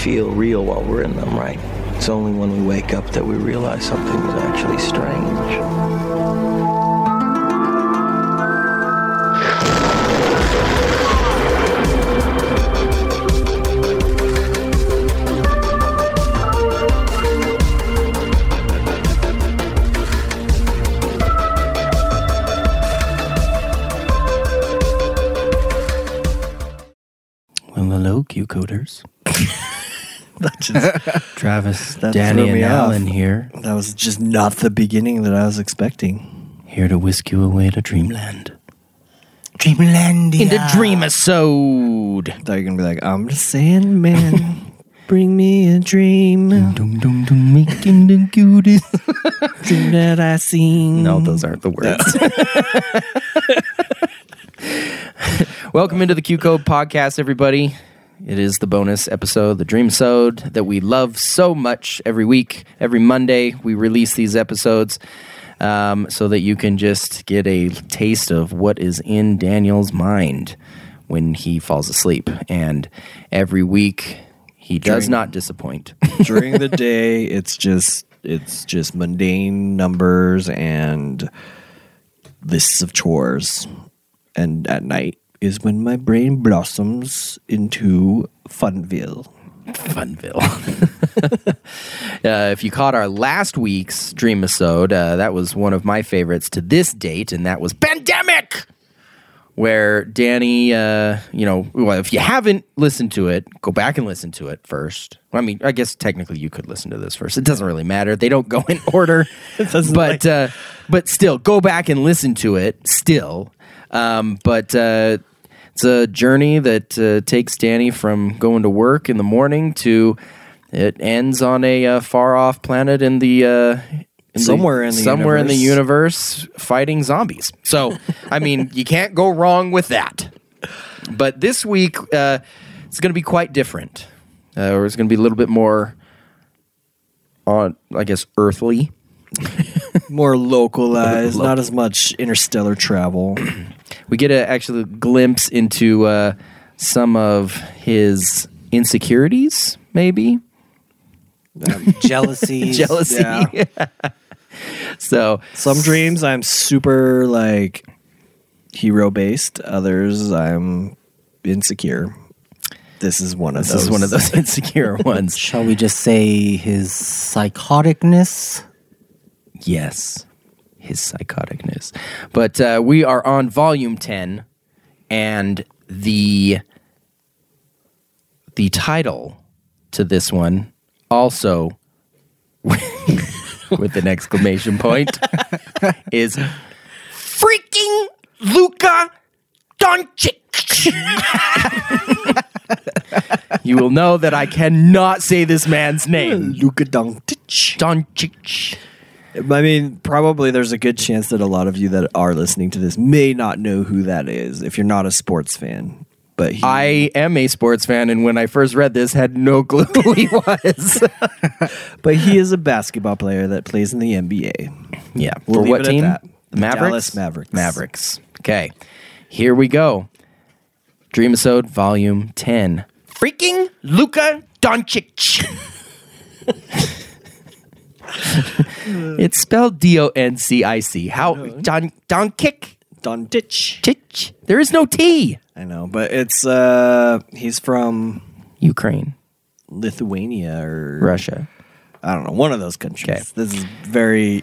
feel real while we're in them, right? It's only when we wake up that we realize something is actually strange. Well, hello, coders. That just Travis, That Danny, threw me and off. Alan here, that was just not the beginning that I was expecting. here to whisk you away to dreamland. Dreamland In the dreamisode. I thought you were gonna be like, I'm just saying, man, bring me a dream, Dum dum dum, making the cutest. dream that I seen. No, those aren't the words. Welcome into the Q Code podcast, everybody. It is the bonus episode, the Dreamsode, that we love so much every week. Every Monday, we release these episodes um, so that you can just get a taste of what is in Daniel's mind when he falls asleep. And every week, he does Dream. not disappoint. During the day, it's just it's just mundane numbers and lists of chores, and at night is when my brain blossoms into Funville. Funville. uh, if you caught our last week's Dream episode, uh, that was one of my favorites to this date, and that was Pandemic, where Danny, uh, you know, well, if you haven't listened to it, go back and listen to it first. Well, I mean, I guess technically you could listen to this first. It doesn't really matter. They don't go in order, doesn't but uh, but still, go back and listen to it. Still, um, but. Uh, it's a journey that uh, takes Danny from going to work in the morning to it ends on a uh, far off planet in the uh, in Somewhere in the somewhere in the universe. universe fighting zombies. So I mean, you can't go wrong with that. But this week, uh, it's going to be quite different. Uh, or it's going to be a little bit more on, I guess, earthly. More localized, not as much interstellar travel. we get a actually glimpse into uh, some of his insecurities, maybe jealousy. jealousy. Yeah. so Some dreams I'm super like hero based. Others I'm insecure. This is one of this those. is one of those insecure ones. Shall we just say his psychoticness? Yes, his psychoticness. But uh, we are on volume ten, and the the title to this one also with an exclamation point is freaking Luka Doncic. you will know that I cannot say this man's name. Luka Doncic. Doncic. I mean, probably there's a good chance that a lot of you that are listening to this may not know who that is if you're not a sports fan. But he, I am a sports fan, and when I first read this, had no clue who he was. but he is a basketball player that plays in the NBA. yeah, We'll for leave what it at team? that. The Mavericks. Dallas Mavericks. Mavericks. Okay, here we go. Dreamisode Volume Ten. Freaking Luka Doncic. it's spelled D O N C I C. How Don Doncic? Doncic. Chich. There is no T. I know, but it's uh he's from Ukraine, Lithuania or Russia. I don't know, one of those countries. Okay. This is very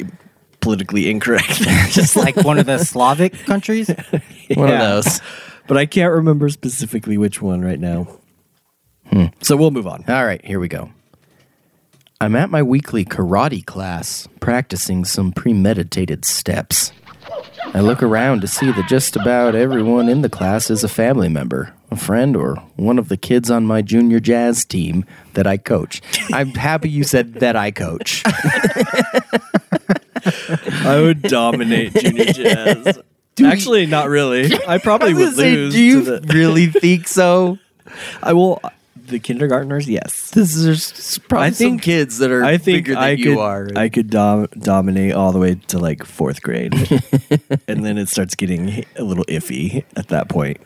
politically incorrect. Just like one of the Slavic countries? One Yeah. of those. but I can't remember specifically which one right now. So we'll move on. All right, here we go. I'm at my weekly karate class, practicing some premeditated steps. I look around to see that just about everyone in the class is a family member, a friend, or one of the kids on my junior jazz team that I coach. I'm happy you said that I coach. I would dominate junior jazz. Actually, not really. I probably I would say, lose. do you to the, really think so? I will. The kindergartners, yes. This is probably I think- some kids that are I think bigger than I you could. are. I could dom- dominate all the way to like fourth grade, and then it starts getting a little iffy at that point.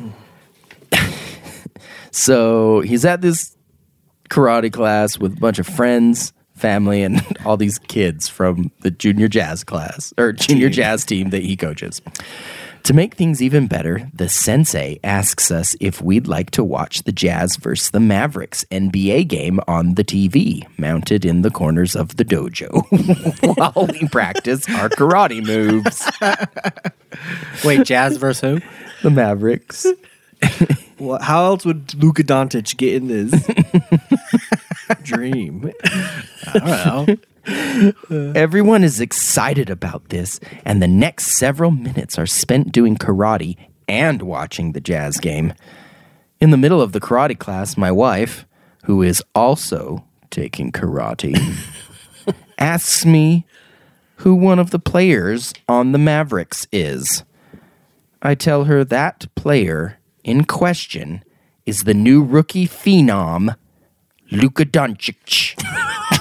So he's at this karate class with a bunch of friends, family, and all these kids from the junior jazz class or junior jazz team that he coaches. To make things even better, the sensei asks us if we'd like to watch the Jazz versus the Mavericks NBA game on the TV, mounted in the corners of the dojo, while we practice our karate moves. Wait, Jazz versus who? The Mavericks. Well, how else would Luka Doncic get in this dream? I don't know. Everyone is excited about this, and the next several minutes are spent doing karate and watching the jazz game. In the middle of the karate class, my wife, who is also taking karate, asks me who one of the players on the Mavericks is. I tell her that player in question is the new rookie phenom, Luka Doncic.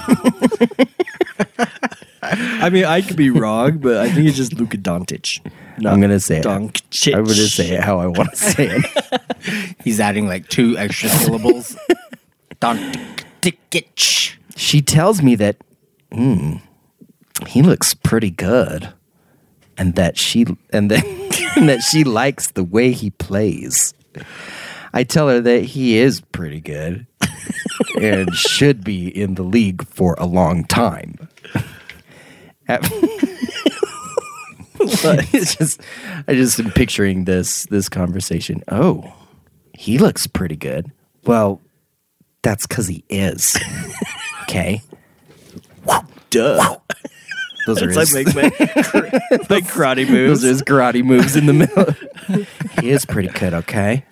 I mean, I could be wrong, but I think it's just Luka Doncic. I'm gonna say it. Doncic. I'm gonna say it how I want to say it. He's adding like two extra syllables. Don Tickich. she tells me that hmm, he looks pretty good, and that she and that and that she likes the way he plays. I tell her that he is pretty good and should be in the league for a long time. It's just I just am picturing this this conversation. Oh, he looks pretty good. Well, that's because he is. okay. Duh. Those are It's his, like, make, make, like karate moves. those are his karate moves in the middle. he is pretty good, okay?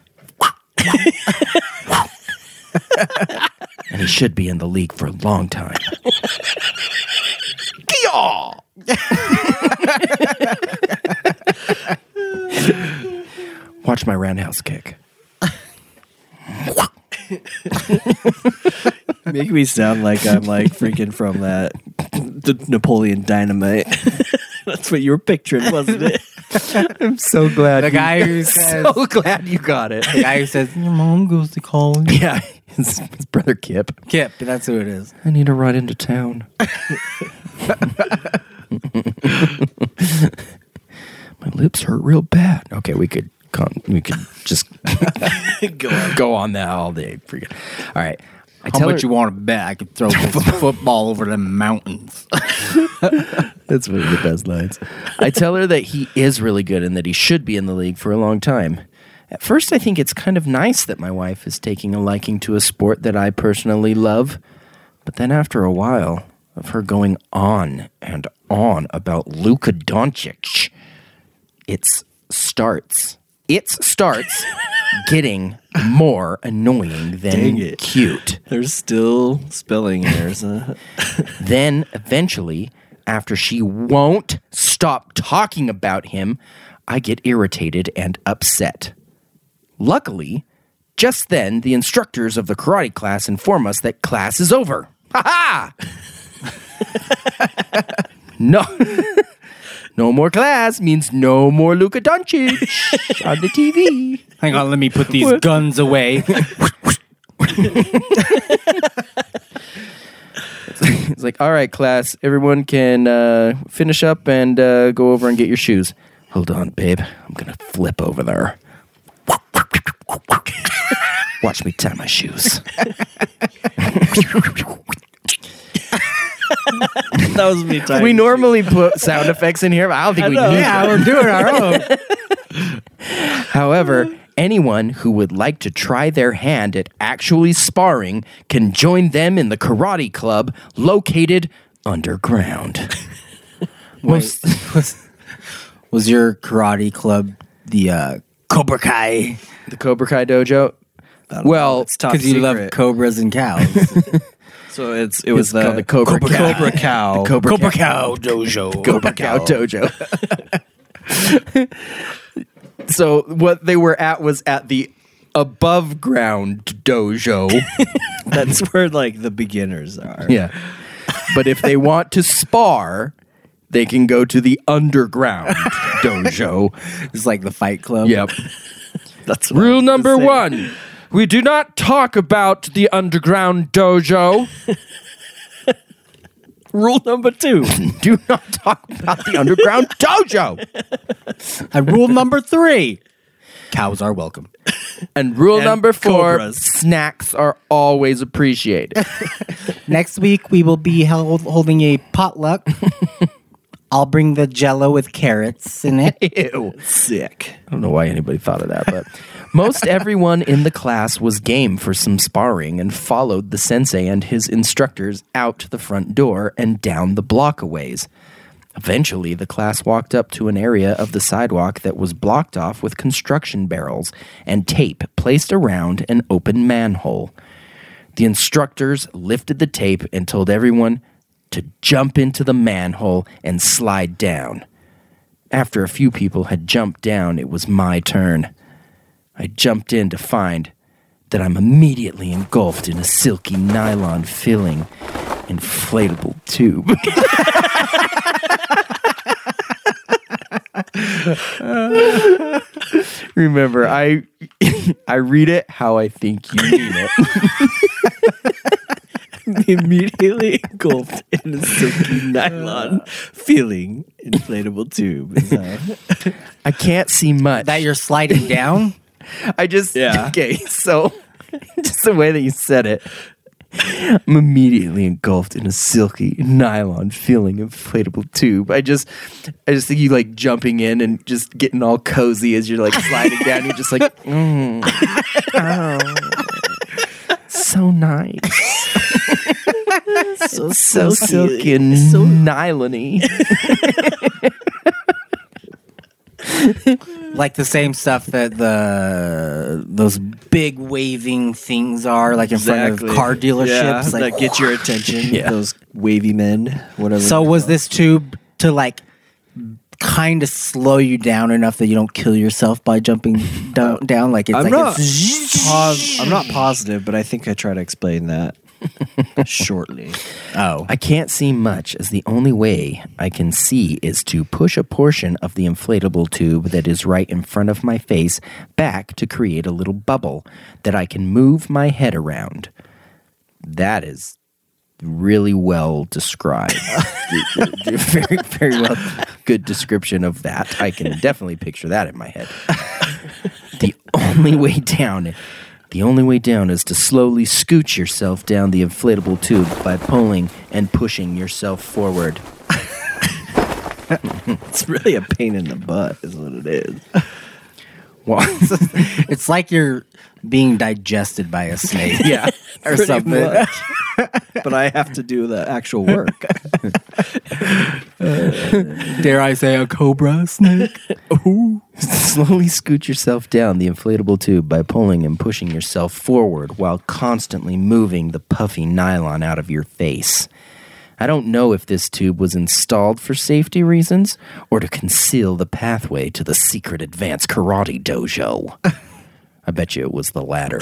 And he should be in the league for a long time. Watch my roundhouse kick. Make me sound like I'm like freaking from that the Napoleon Dynamite. That's what you were picturing, wasn't it? I'm so glad. The guy who says, so glad you got it. the guy who says, your mom goes to college. Yeah, his, his brother Kip. Kip, that's who it is. I need to ride into town. My lips hurt real bad. Okay, we could con- we could just go on. go on that all day. Forget. All right. I How tell much her, you want to bet I could throw this football over the mountains? That's one of the best lines. I tell her that he is really good and that he should be in the league for a long time. At first, I think it's kind of nice that my wife is taking a liking to a sport that I personally love. But then, after a while of her going on and on about Luka Doncic, it starts. It starts getting more annoying than cute. There's still spelling errors. Then eventually, after she won't stop talking about him, I get irritated and upset. Luckily, just then the instructors of the karate class inform us that class is over. Ha ha! no. no more class means no more Luka Doncic on the TV. Hang on, let me put these guns away. It's like, all right, class, everyone can uh, finish up and uh, go over and get your shoes. Hold on, babe. I'm going to flip over there. Watch me tie my shoes. that was me typing. we normally put sound effects in here, but I don't think we know. need yeah, we're doing our own. However, anyone who would like to try their hand at actually sparring can join them in the karate club located underground. Was, was, was your karate club the uh, Cobra Kai? the Cobra Kai dojo. Well, it's top Because you love cobras and cows. So it's it was It's called the Cobra Cobra, Cow. Cobra Cow. The Cobra, Cow. Cow Dojo. Cobra Cow dojo. so what they were at was at the above ground dojo. That's where like the beginners are. yeah. But if they want to spar, they can go to the underground dojo. It's like the Fight Club. Yep. That's Rule number one We do not talk about the underground dojo. Rule number two. do not talk about the underground dojo. And rule number three cows are welcome. And rule And number four cobras. snacks are always appreciated. Next week, we will be held, holding a potluck. I'll bring the jello with carrots in it. Ew. Sick. I don't know why anybody thought of that, but most everyone in the class was game for some sparring and followed the sensei and his instructors out the front door and down the block a ways. Eventually, the class walked up to an area of the sidewalk that was blocked off with construction barrels and tape placed around an open manhole. The instructors lifted the tape and told everyone to jump into the manhole and slide down. After a few people had jumped down, it was my turn. I jumped in to find that I'm immediately engulfed in a silky nylon filling inflatable tube. Remember, I I read it how I think you mean it. Immediately engulfed in a silky nylon feeling inflatable tube. Is that- I can't see much. That you're sliding down? I just Yeah. okay. So just the way that you said it, I'm immediately engulfed in a silky nylon feeling inflatable tube. I just, I just think you like jumping in and just getting all cozy as you're like sliding down. You're just like, mm, oh, so nice. So, so silky and so nylony. like the same stuff that the those big waving things are, like in front of car dealerships. Yeah, like, that get your attention. Yeah. Those wavy men, whatever. so was this tube to like kind of slow you down enough that you don't kill yourself by jumping down? down? Like it's I'm like not it's- pos- I'm not positive, but I think I try to explain that shortly. oh, I can't see much, as the only way I can see is to push a portion of the inflatable tube that is right in front of my face back to create a little bubble that I can move my head around. That is really well described. very, very well. Good description of that. I can definitely picture that in my head. the only way down the only way down is to slowly scooch yourself down the inflatable tube by pulling and pushing yourself forward. It's really a pain in the butt, is what it is. Well, it's like you're being digested by a snake. yeah. or something. but I have to do the actual work. Dare I say a cobra snake? Slowly scoot yourself down the inflatable tube by pulling and pushing yourself forward while constantly moving the puffy nylon out of your face. I don't know if this tube was installed for safety reasons or to conceal the pathway to the secret advanced karate dojo. I bet you it was the latter.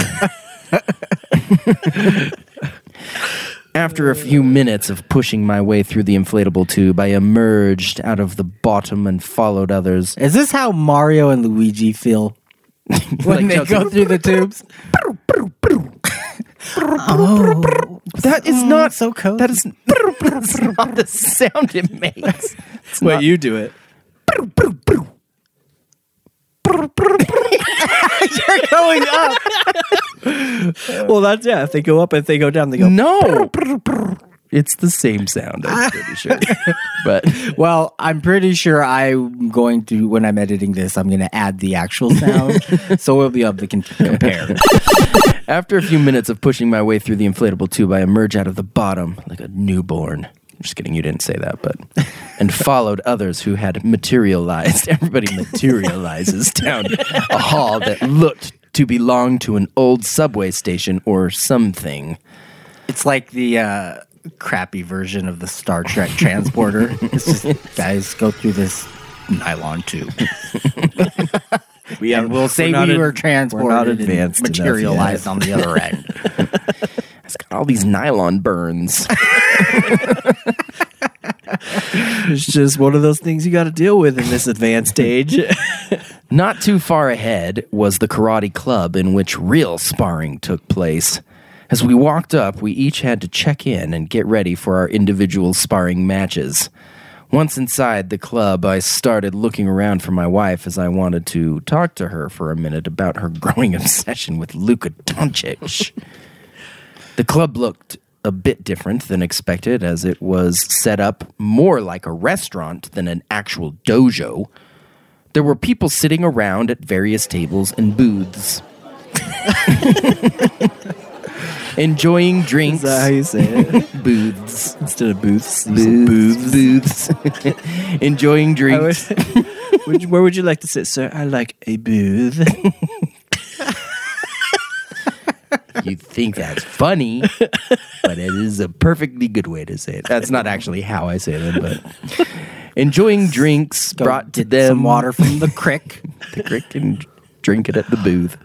After a few minutes of pushing my way through the inflatable tube, I emerged out of the bottom and followed others. Is this how Mario and Luigi feel when they go through the tubes? oh, That is oh, not so cozy. That is that's not the sound it makes. It's Wait, not- you do it. You're going up. Well, that's yeah. If they go up, if they go down, they go. no. It's the same sound. I'm pretty sure. but Well, I'm pretty sure I'm going to when I'm editing this, I'm going to add the actual sound, so we'll be able to con- compare. after a few minutes of pushing my way through the inflatable tube, I emerge out of the bottom like a newborn. Just kidding, you didn't say that, but and followed others who had materialized. Everybody materializes down a hall that looked to belong to an old subway station or something. It's like the uh, crappy version of the Star Trek transporter. It's just guys go through this nylon tube, We and we'll say not we ad- were transported, we're not advanced enough yet. materialized on the other end. It's got all these nylon burns. It's just one of those things you got to deal with in this advanced age. Not too far ahead was the karate club in which real sparring took place. As we walked up, we each had to check in and get ready for our individual sparring matches. Once inside the club, I started looking around for my wife as I wanted to talk to her for a minute about her growing obsession with Luka Doncic. The club looked a bit different than expected as it was set up more like a restaurant than an actual dojo. There were people sitting around at various tables and booths. Enjoying drinks. Is that how you say it? booths. Instead of booths, say Booths. Booths. Enjoying drinks. would- would you- where would you like to sit, sir? I like a booth. You think that's funny, but it is a perfectly good way to say it. That's not actually how I say it, but enjoying drinks Go brought to them some water from the creek. the crick and drink it at the booth.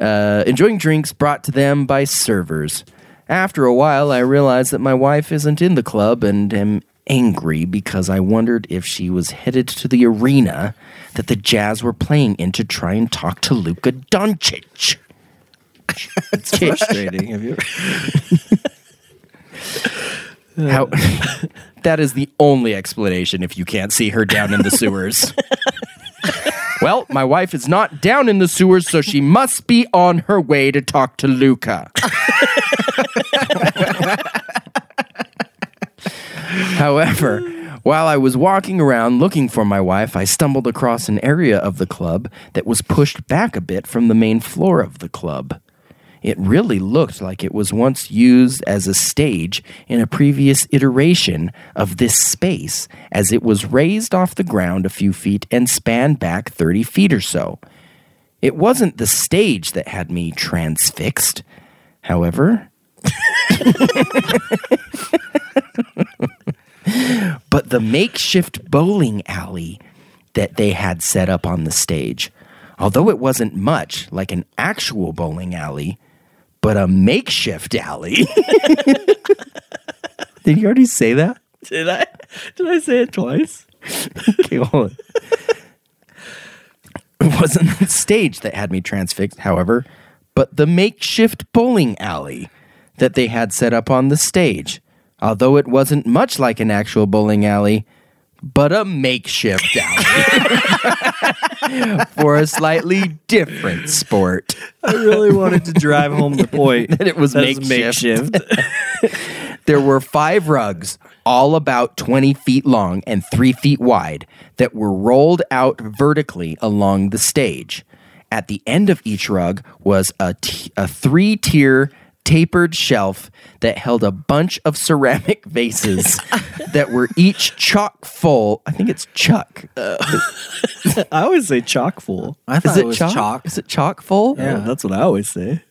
Uh, enjoying drinks brought to them by servers. After a while, I realized that my wife isn't in the club and am angry because I wondered if she was headed to the arena that the Jazz were playing in to try and talk to Luka Doncic. It's frustrating. Have you? How that is the only explanation if you can't see her down in the sewers. well, my wife is not down in the sewers, so she must be on her way to talk to Luka. However, while I was walking around looking for my wife, I stumbled across an area of the club that was pushed back a bit from the main floor of the club. It really looked like it was once used as a stage in a previous iteration of this space, as it was raised off the ground a few feet and spanned back 30 feet or so. It wasn't the stage that had me transfixed, however. but the makeshift bowling alley that they had set up on the stage. Although it wasn't much like an actual bowling alley, but a makeshift alley. Did you already say that? Did I? Did I say it twice? Okay, hold on. It wasn't the stage that had me transfixed, however, but the makeshift bowling alley that they had set up on the stage. Although it wasn't much like an actual bowling alley, but a makeshift alley for a slightly different sport. I really wanted to drive home the point That it was That's makeshift. There were five rugs, all about 20 feet long and three feet wide, that were rolled out vertically along the stage. At the end of each rug was a, t- a three tier tapered shelf that held a bunch of ceramic vases that were each chock full. I think it's chuck. I always say chock full. I thought Is it, it was chock? chalk. Is it chock full? Yeah, that's what I always say.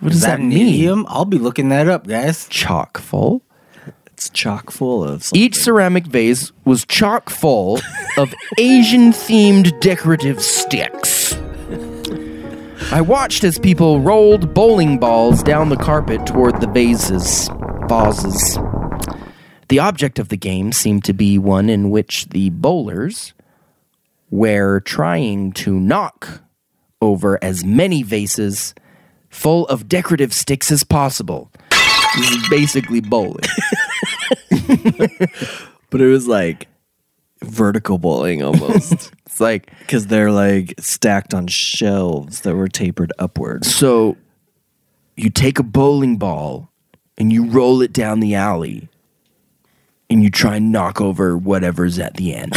What does that that mean? idiom? I'll be looking that up, guys. Chock full? It's chock full of something. Each ceramic vase was chock full of Asian themed decorative sticks. I watched as people rolled bowling balls down the carpet toward the vases. Vases. The object of the game seemed to be one in which the bowlers were trying to knock over as many vases full of decorative sticks as possible. This is basically bowling. but it was like vertical bowling almost It's like because they're like stacked on shelves that were tapered upwards. So you take a bowling ball and you roll it down the alley and you try and knock over whatever's at the end.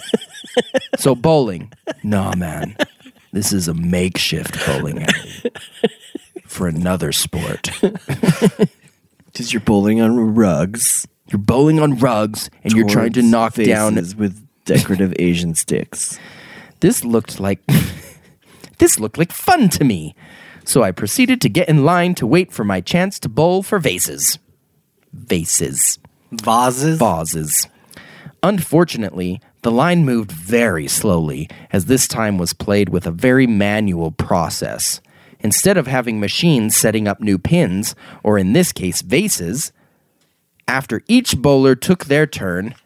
so bowling. Nah, man. This is a makeshift bowling alley for another sport. Because you're bowling on rugs. You're bowling on rugs and you're trying to towards knock down faces with decorative Asian sticks. This looked like this looked like fun to me. So I proceeded to get in line to wait for my chance to bowl for vases. Vases. Vases. Vases. Unfortunately, the line moved very slowly, as this time was played with a very manual process. Instead of having machines setting up new pins, or in this case, vases, after each bowler took their turn,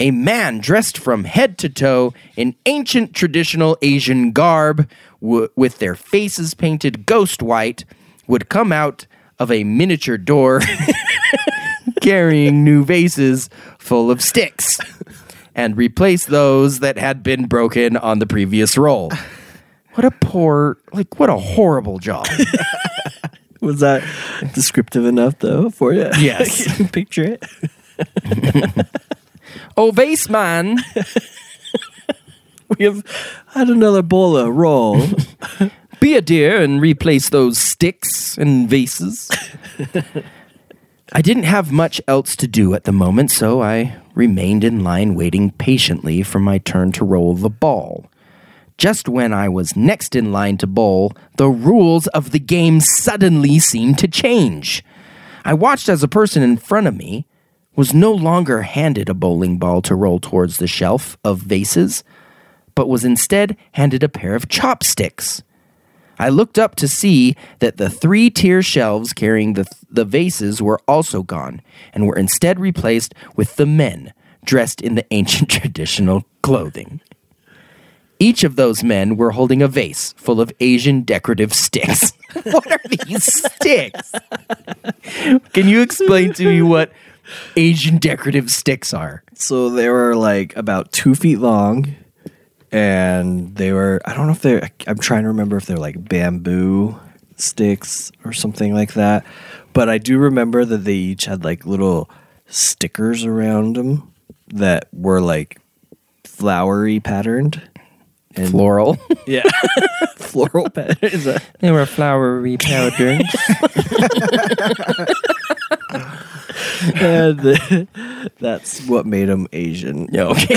A man dressed from head to toe in ancient traditional Asian garb, w- with their faces painted ghost white, would come out of a miniature door carrying new vases full of sticks and replace those that had been broken on the previous roll. What a poor, like, what a horrible job. Was that descriptive enough though for you? Yes. Picture it. Oh, vase man. We have had another bowl roll. Be a dear and replace those sticks and vases. I didn't have much else to do at the moment, so I remained in line waiting patiently for my turn to roll the ball. Just when I was next in line to bowl, the rules of the game suddenly seemed to change. I watched as a person in front of me was no longer handed a bowling ball to roll towards the shelf of vases, but was instead handed a pair of chopsticks. I looked up to see that the three tier shelves carrying the, the vases were also gone and were instead replaced with the men dressed in the ancient traditional clothing. Each of those men were holding a vase full of Asian decorative sticks. what are these sticks? Can you explain to me what Asian decorative sticks are? so they were like about two feet long, and they were I don't know if they're I'm trying to remember if they're like bamboo sticks or something like that. But I do remember that they each had like little stickers around them that were like flowery patterned. And Floral. yeah, floral pattern. Is they were flowery powder. and the- that's what made them Asian. yeah, okay.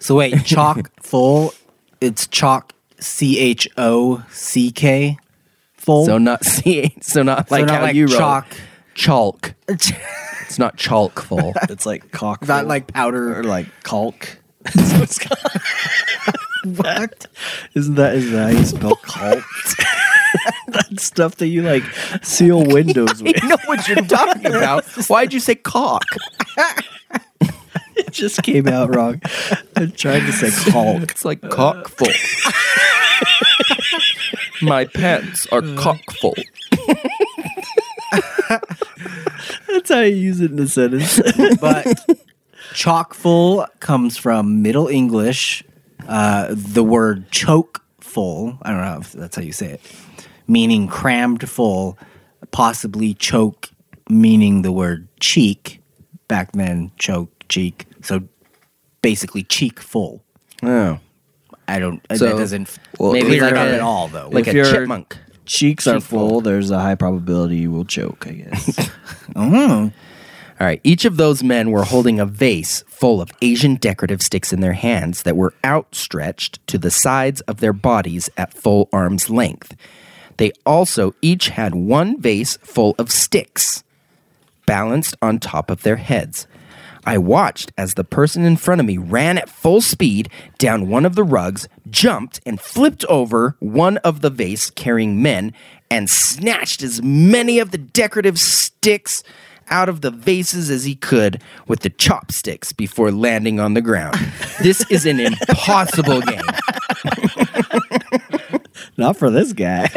So wait, chock full. It's chalk C H O C K full. So not see, so not So like not how like you wrote chalk. chalk. It's not chalk full. It's like cock. Not like powder. or like caulk. What? Isn't that is that how you spell caulk? that stuff that you like seal windows with. I know what you're talking about. Why'd you say cock? It just came out wrong. I'm trying to say caulk. It's like cock full. My pants are mm. cock full. That's how you use it in a sentence. but chock full comes from Middle English. Uh, the word choke full. I don't know if that's how you say it, meaning crammed full. Possibly choke, meaning the word cheek. Back then, choke cheek. So basically, cheek full. Oh. I don't. So, that doesn't well, maybe like it up a- at all though. Like If a chipmunk. Cheeks are full. full. There's a high probability you will choke. I guess. Mhm. All right. Each of those men were holding a vase full of Asian decorative sticks in their hands that were outstretched to the sides of their bodies at full arm's length. They also each had one vase full of sticks balanced on top of their heads. I watched as the person in front of me ran at full speed down one of the rugs, jumped, and flipped over one of the vase carrying men and snatched as many of the decorative sticks out of the vases as he could with the chopsticks before landing on the ground. This is an impossible game. Not for this guy.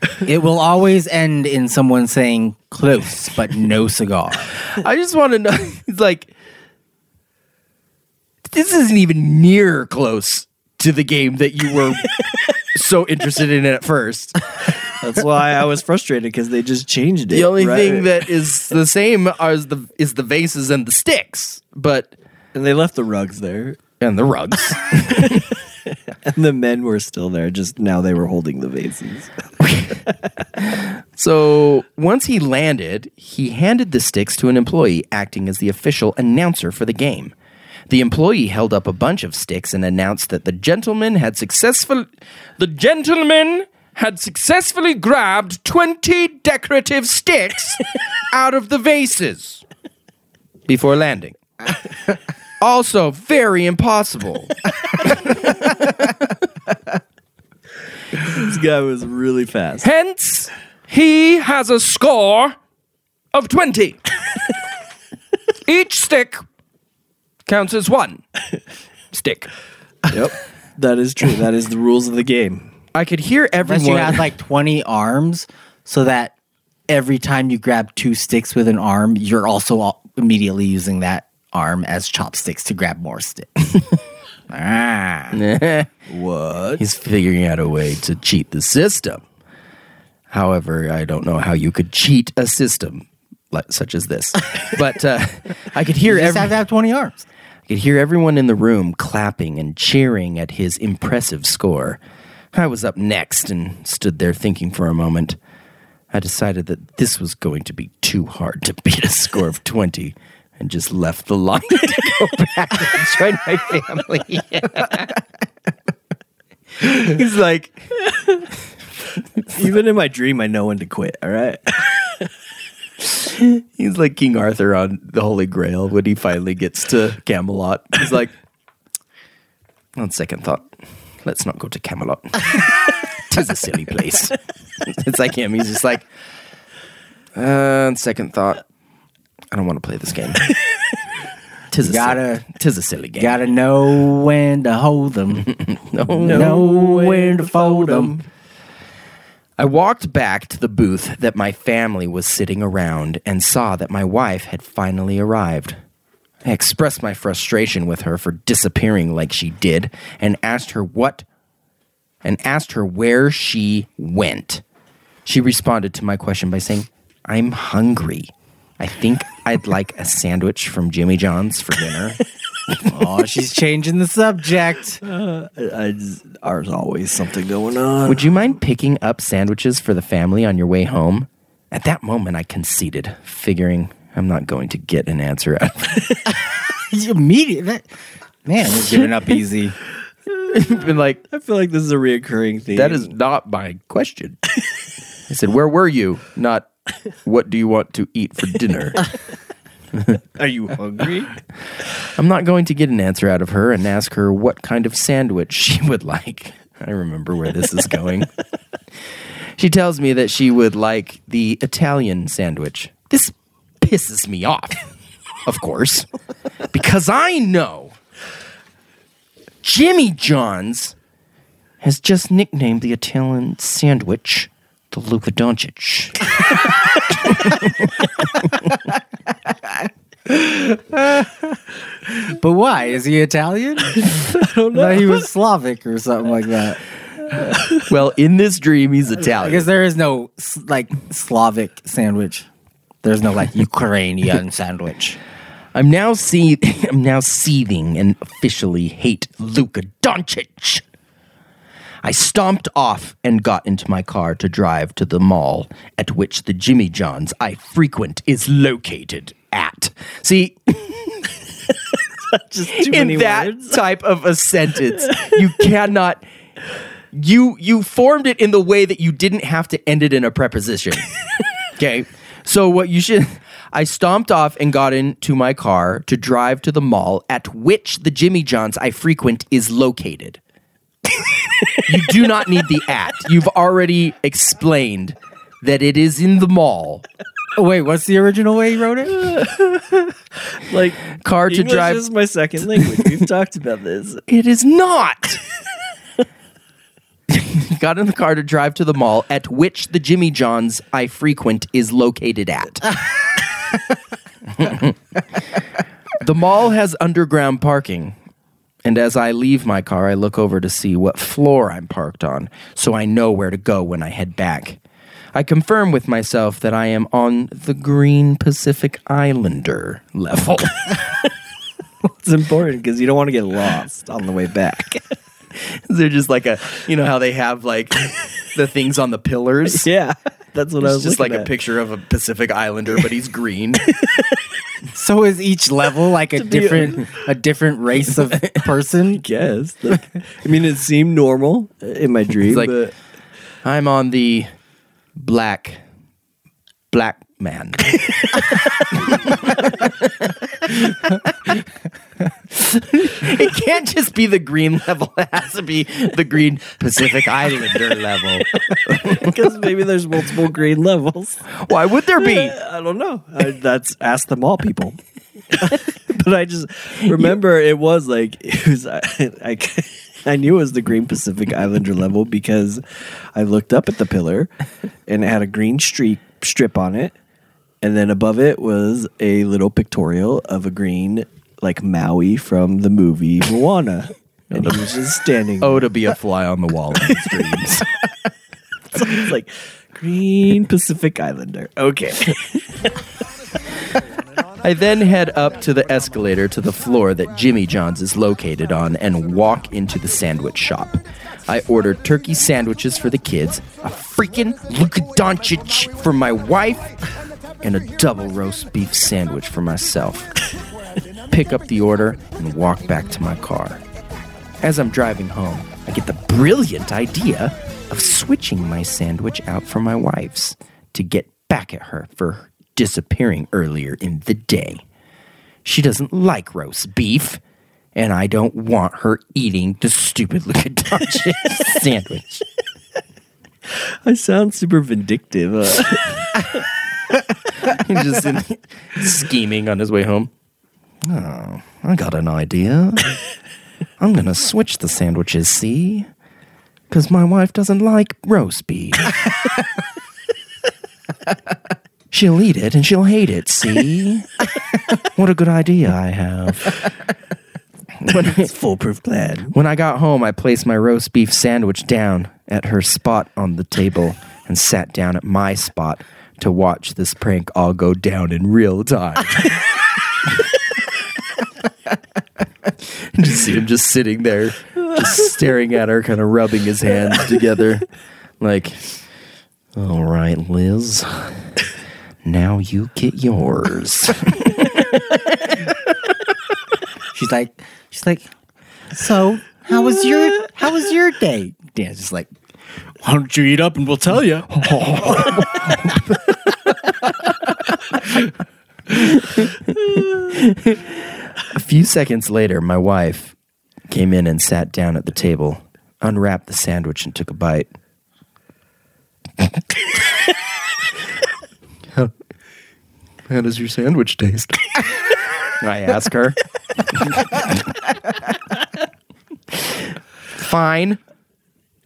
it will always end in someone saying close, but no cigar. I just want to know. It's like this isn't even near close to the game that you were so interested in at first. That's why I was frustrated because they just changed it. The only right? thing that is the same is the is the vases and the sticks, but and they left the rugs there, and the rugs. and the men were still there. Just now they were holding the vases. So once he landed, he handed the sticks to an employee acting as the official announcer for the game. The employee held up a bunch of sticks and announced that the gentleman had successful the gentleman had successfully grabbed 20 decorative sticks out of the vases before landing. Also, very impossible. This guy was really fast. Hence, he has a score of 20. Each stick counts as one stick. Yep. That is true. That is the rules of the game. I could hear Unless you had like 20 arms, so that every time you grab two sticks with an arm, you're also all immediately using that arm as chopsticks to grab more sticks. ah. What? He's figuring out a way to cheat the system. However, I don't know how you could cheat a system like, such as this. But uh, I could hear You just every- have to have 20 arms. I could hear everyone in the room clapping and cheering at his impressive score. I was up next and stood there thinking for a moment. I decided that this was going to be too hard to beat a score of 20 and just left the line to go back and join my family. He's like, Even in my dream, I know when to quit. All right. He's like King Arthur on the Holy Grail when he finally gets to Camelot. He's like, on second thought, let's not go to Camelot. Tis a silly place. it's like him. He's just like, uh, second thought, I don't want to play this game. Tis a, Gotta- silly, tis a silly game. Gotta know when to hold them, no, know when to fold them. I walked back to the booth that my family was sitting around and saw that my wife had finally arrived. I expressed my frustration with her for disappearing like she did and asked her what and asked her where she went. She responded to my question by saying, "I'm hungry. I think I'd like a sandwich from Jimmy John's for dinner." Oh, she's changing the subject. Uh, I just, there's always something going on. Would you mind picking up sandwiches for the family on your way home? At that moment, I conceded, figuring I'm not going to get an answer out of her. Immediate. That, man, he's giving up easy. Been like, I feel like this is a reoccurring theme. that is not my question. I said, Where were you? Not, what do you want to eat for dinner? Are you hungry? I'm not going to get an answer out of her and ask her what kind of sandwich she would like. I remember where this is going. she tells me that she would like the Italian sandwich. This pisses me off, of course, because I know Jimmy John's has just nicknamed the Italian sandwich the Luka Doncic. But why? Is he Italian? I don't know. he was Slavic or something like that. well, in this dream, he's Italian. Because there is no like Slavic sandwich. There's no like Ukrainian sandwich. I'm now see I'm now seething and officially hate Luka Doncic. I stomped off and got into my car to drive to the mall at which the Jimmy John's I frequent is located at. See, Just too in many that words. type of a sentence, you cannot you you formed it in the way that you didn't have to end it in a preposition. okay. So what you should I stomped off and got into my car to drive to the mall at which the Jimmy John's I frequent is located. you do not need the at. You've already explained that it is in the mall. Oh, wait, what's the original way he wrote it? Like Car to English drive is my second language. We've talked about this. It is not. Got in the car to drive to the mall at which the Jimmy John's I frequent is located at. the mall has underground parking. And as I leave my car, I look over to see what floor I'm parked on so I know where to go when I head back. I confirm with myself that I am on the Green Pacific Islander level. It's important because you don't want to get lost on the way back. They're just like a, you know how they have like the things on the pillars. yeah, that's what I was just like looking a picture of a Pacific Islander, but he's green. So is each level like a different a different race of person? Yes, like, I mean, it seemed normal in my dream, It's like- but I'm on the black, black man. it can't just be the green level. It has to be the green Pacific Islander level. because maybe there's multiple green levels. Why would there be? Uh, I don't know. I, that's ask them all, people. but I just remember it was like it was I, I I knew it was the Green Pacific Islander level because I looked up at the pillar and it had a green streak strip on it, and then above it was a little pictorial of a green like Maui from the movie Moana, and he was just standing. Oh, to be a fly on the wall in his dreams. so it's like Green Pacific Islander. Okay. I then head up to the escalator to the floor that Jimmy John's is located on and walk into the sandwich shop. I order turkey sandwiches for the kids, a freaking Luka Doncic for my wife, and a double roast beef sandwich for myself. Pick up the order and walk back to my car. As I'm driving home, I get the brilliant idea of switching my sandwich out for my wife's to get back at her for disappearing earlier in the day. She doesn't like roast beef, and I don't want her eating the stupid Luka Doncic sandwich. I sound super vindictive. Uh, He's just in, scheming on his way home. Oh, I got an idea. I'm gonna switch the sandwiches, see? Because my wife doesn't like roast beef. she'll eat it and she'll hate it, see? what a good idea I have. When, it's foolproof plan. when I got home, I placed my roast beef sandwich down at her spot on the table and sat down at my spot to watch this prank all go down in real time. just see him just sitting there, just staring at her, kind of rubbing his hands together, like, all right, Liz, now you get yours. She's like, she's like, so how was your how was your day? Dan's just like, why don't you eat up and we'll tell you. A few seconds later, my wife came in and sat down at the table, unwrapped the sandwich, and took a bite. how, how does your sandwich taste? I ask her. Fine,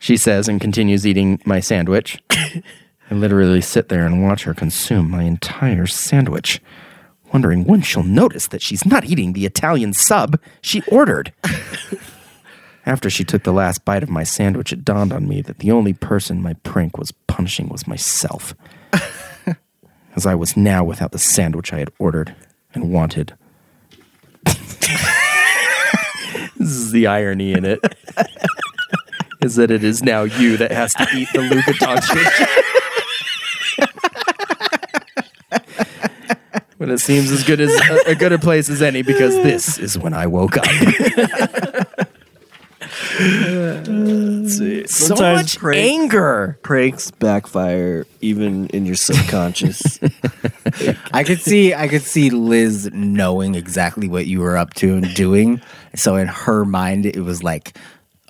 she says, and continues eating my sandwich. I literally sit there and watch her consume my entire sandwich, wondering when she'll notice that she's not eating the Italian sub she ordered. After she took the last bite of my sandwich, it dawned on me that the only person my prank was punishing was myself. As I was now without the sandwich I had ordered and wanted. this is the irony in it. Is that it is now you that has to eat the Luka Doncic. when it seems as good as a, a good a place as any, because this is when I woke up. so Sometimes much prank- anger. Pranks backfire even in your subconscious. I could see I could see Liz knowing exactly what you were up to and doing. So in her mind it was like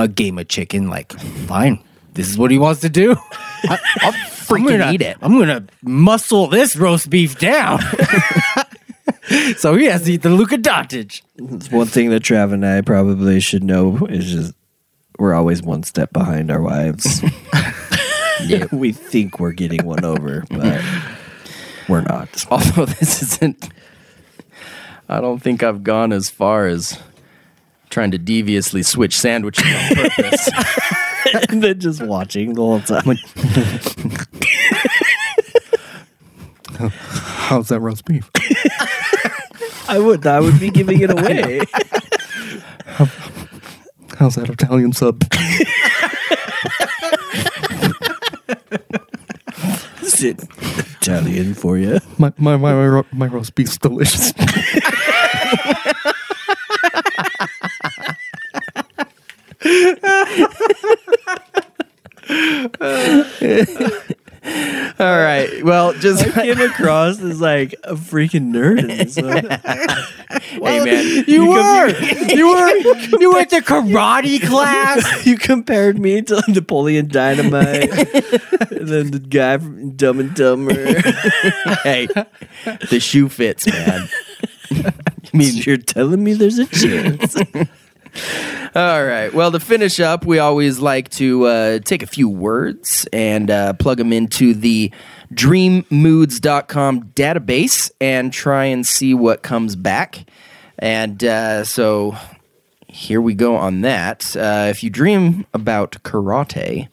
a game of chicken, like, fine. This is what he wants to do. I, I'll freaking gonna, eat it. I'm gonna muscle this roast beef down. so he has to eat the Luka Doncic. It's one thing that Trav and I probably should know is just we're always one step behind our wives. we think we're getting one over, but we're not. Although this isn't, I don't think I've gone as far as trying to deviously switch sandwiches on purpose. and then just watching the whole time. How's that roast beef? I would I would be giving it away. How's that Italian sub? Is it Italian for you? My my my my, my roast beef's delicious. All right. Well, just I came across as like a freaking nerd in this one. hey man, You were, you were, you went to karate class. you compared me to Napoleon Dynamite, and then the guy from Dumb and Dumber. hey, the shoe fits, man. I mean you're telling me there's a chance? All right. Well, to finish up, we always like to uh, take a few words and uh, plug them into the dreammoods.com database and try and see what comes back. And uh, so here we go on that. Uh, if you dream about karate,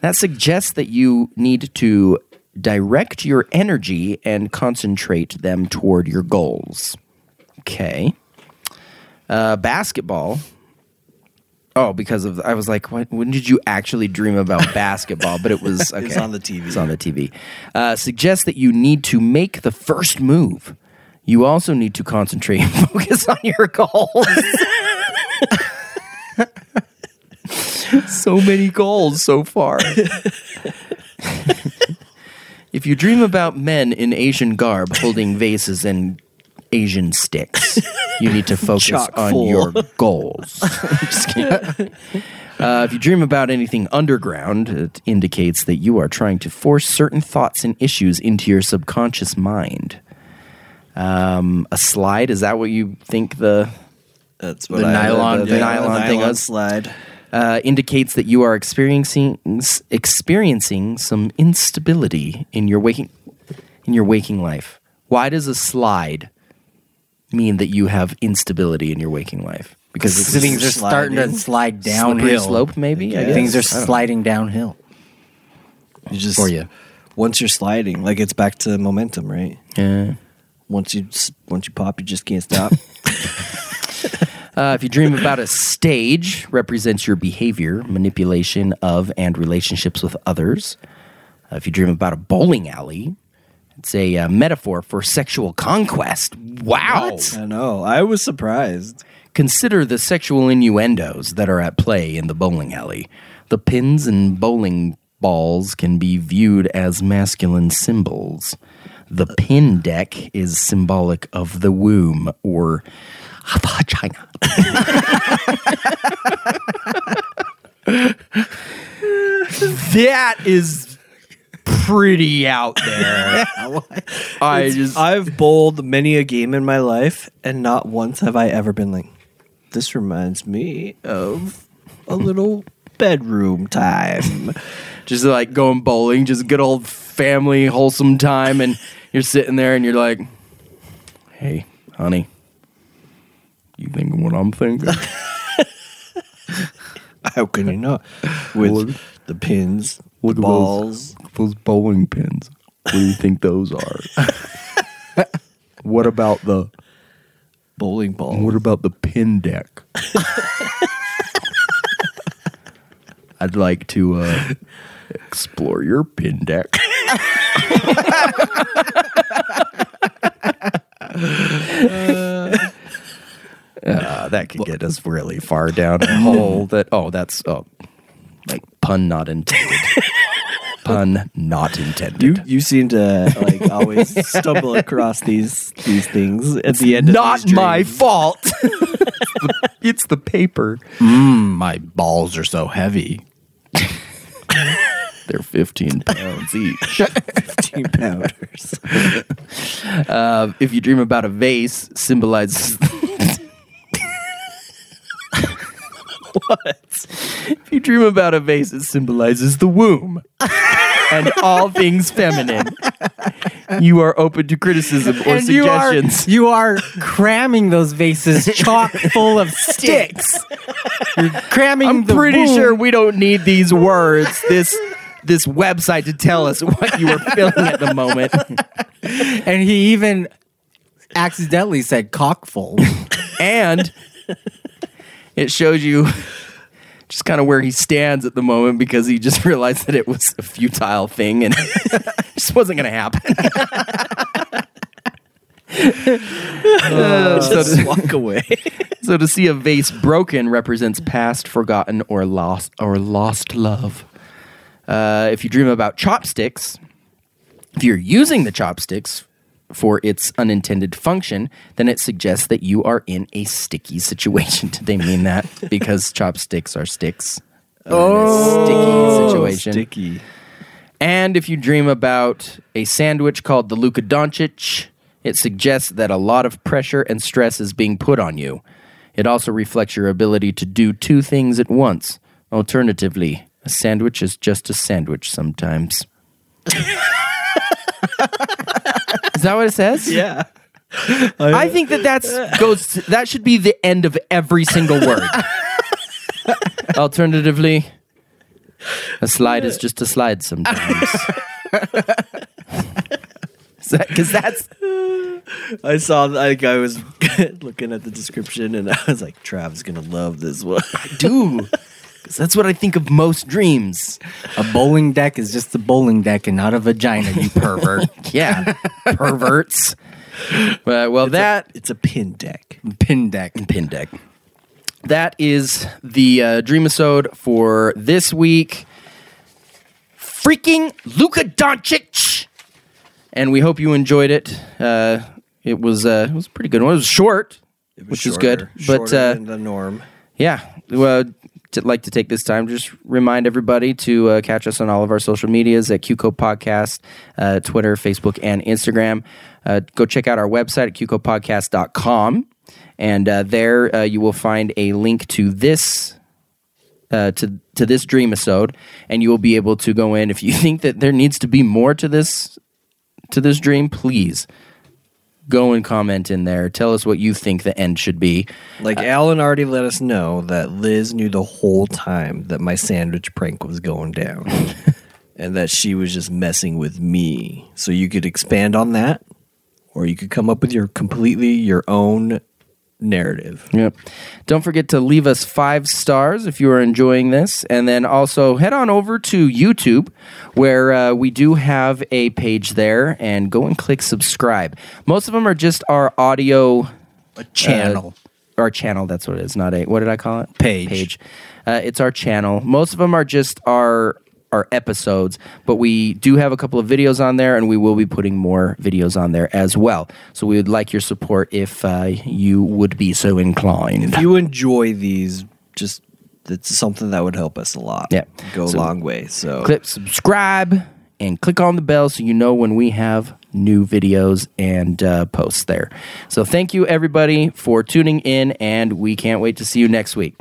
that suggests that you need to direct your energy and concentrate them toward your goals. Okay. Uh, basketball. Oh, because of I was like, when, when did you actually dream about basketball? But it was okay. It's on the TV. It's on the TV. Uh, suggests that you need to make the first move. You also need to concentrate and focus on your goals. so many goals so far. if you dream about men in Asian garb holding vases and Asian sticks, you need to focus Chock on full. your goals. Just kidding. Uh, if you dream about anything underground, it indicates that you are trying to force certain thoughts and issues into your subconscious mind. Um, a slide, is that what you think the That's what The I nylon- the, the nylon thing was? slide. uh, indicates that you are experiencing experiencing some instability in your waking in your waking life. Why does a slide mean that you have instability in your waking life? Because it's So things are starting to sliding. slide slippery downhill. slope, maybe. I guess? Things are I don't know. sliding downhill. You just For you. Once you're sliding, like it's back to momentum, right? Yeah. Once you once you pop, you just can't stop. Uh, if you dream about a stage, represents your behavior, manipulation of, and relationships with others. Uh, if you dream about a bowling alley, it's a uh, metaphor for sexual conquest. Wow. I know. I was surprised. Consider the sexual innuendos that are at play in the bowling alley. The pins and bowling balls can be viewed as masculine symbols. The pin deck is symbolic of the womb or vagina. that is pretty out there. I just I've bowled many a game in my life, and not once have I ever been like, "This reminds me of a little bedroom time." just like going bowling, just good old family, wholesome time, and you're sitting there and you're like, "Hey, honey, you thinking what I'm thinking?" How can you not? With the pins, Look the at those. balls. Those bowling pins. What do you think those are? what about the bowling ball. what about the pin deck? I'd like to uh, explore your pin deck. Uh, that could get us really far down a hole that oh that's oh like pun not intended pun not intended You you seem to like always stumble across these these things at the end. not my fault it's the paper My balls are so heavy. they're 15 pounds each 15 pounders. uh, if you dream about a vase symbolizes what if you dream about a vase it symbolizes the womb and all things feminine you are open to criticism or and you are, suggestions you are cramming those vases chock full of sticks. You're cramming. I'm pretty sure we don't need these words, this this website to tell us what you are feeling at the moment. And he even accidentally said cockful. And it shows you just kind of where he stands at the moment because he just realized that it was a futile thing and it just wasn't going to happen. Uh, so, Just to, walk away. so to see a vase broken represents past, forgotten, or lost or lost love. Uh, if you dream about chopsticks, if you're using the chopsticks for its unintended function, then it suggests that you are in a sticky situation. Did they mean that? Because chopsticks are sticks. Oh, sticky oh, situation. Sticky. And if you dream about a sandwich called the Luka Doncic, It suggests that a lot of pressure and stress is being put on you. It also reflects your ability to do two things at once. Alternatively, a sandwich is just a sandwich sometimes. is that what it says? Yeah. I think that that's goes. To, that should be the end of every single word. Alternatively, a slide is just a slide sometimes. Because that's I saw like I was looking at the description and I was like, Trav's gonna love this one. I do. 'Cause that's what I think of most dreams. A bowling deck is just a bowling deck and not a vagina, you pervert. Yeah, perverts. But well, that it's a pin deck. Pin deck. pin deck. That is the uh, dream episode for this week. Freaking Luka Doncic, and we hope you enjoyed it. Uh, it was uh, it was a pretty good one. It was short, which is good, but uh, the norm. yeah, well, to like to take this time to just remind everybody to uh, catch us on all of our social medias at QCO Podcast, uh, Twitter, Facebook, and Instagram. Uh, go check out our website at QCOPodcast.com. And uh, there uh, you will find a link to this uh, to to this dream episode, and you will be able to go in if you think that there needs to be more to this to this dream. Please go and comment in there. Tell us what you think the end should be. Like uh, Alan already let us know that Liz knew the whole time that my sandwich prank was going down. and that she was just messing with me. So you could expand on that, or you could come up with your completely your own narrative. Yep. Don't forget to leave us five stars if you are enjoying this. And then also head on over to YouTube where uh, we do have a page there and go and click subscribe. Most of them are just our audio A channel. our channel. That's what it is. Not a, what did I call it? Page. Page. Uh, it's our channel. Most of them are just our our episodes, but we do have a couple of videos on there, and we will be putting more videos on there as well. So we would like your support if uh, you would be so inclined. If you enjoy these, just it's something that would help us a lot. Yeah. Go So- a long way. So click subscribe and click on the bell so you know when we have new videos and uh, posts there. So thank you everybody for tuning in, and we can't wait to see you next week.